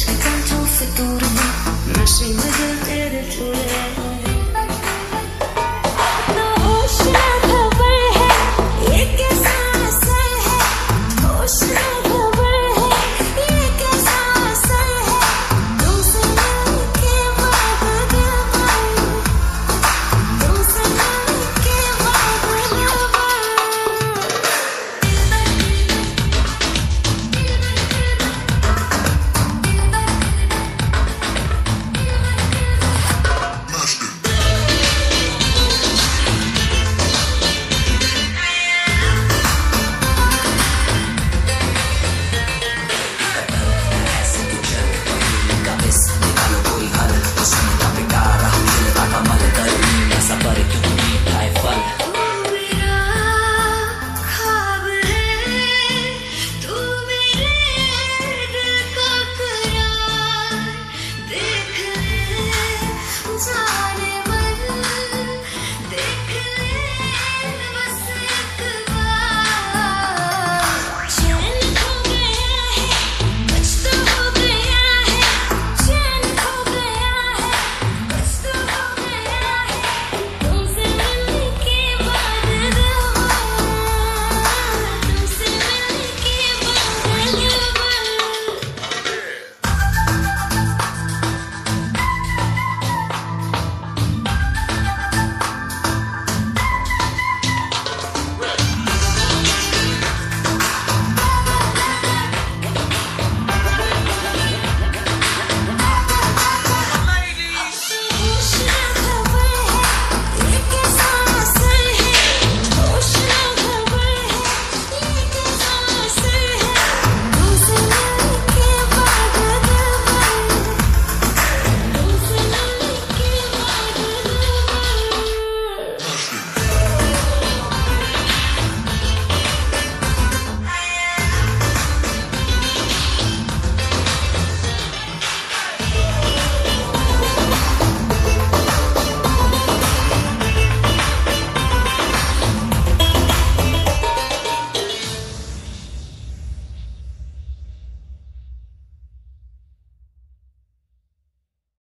tanto se torna, nasce I'm a te del sole.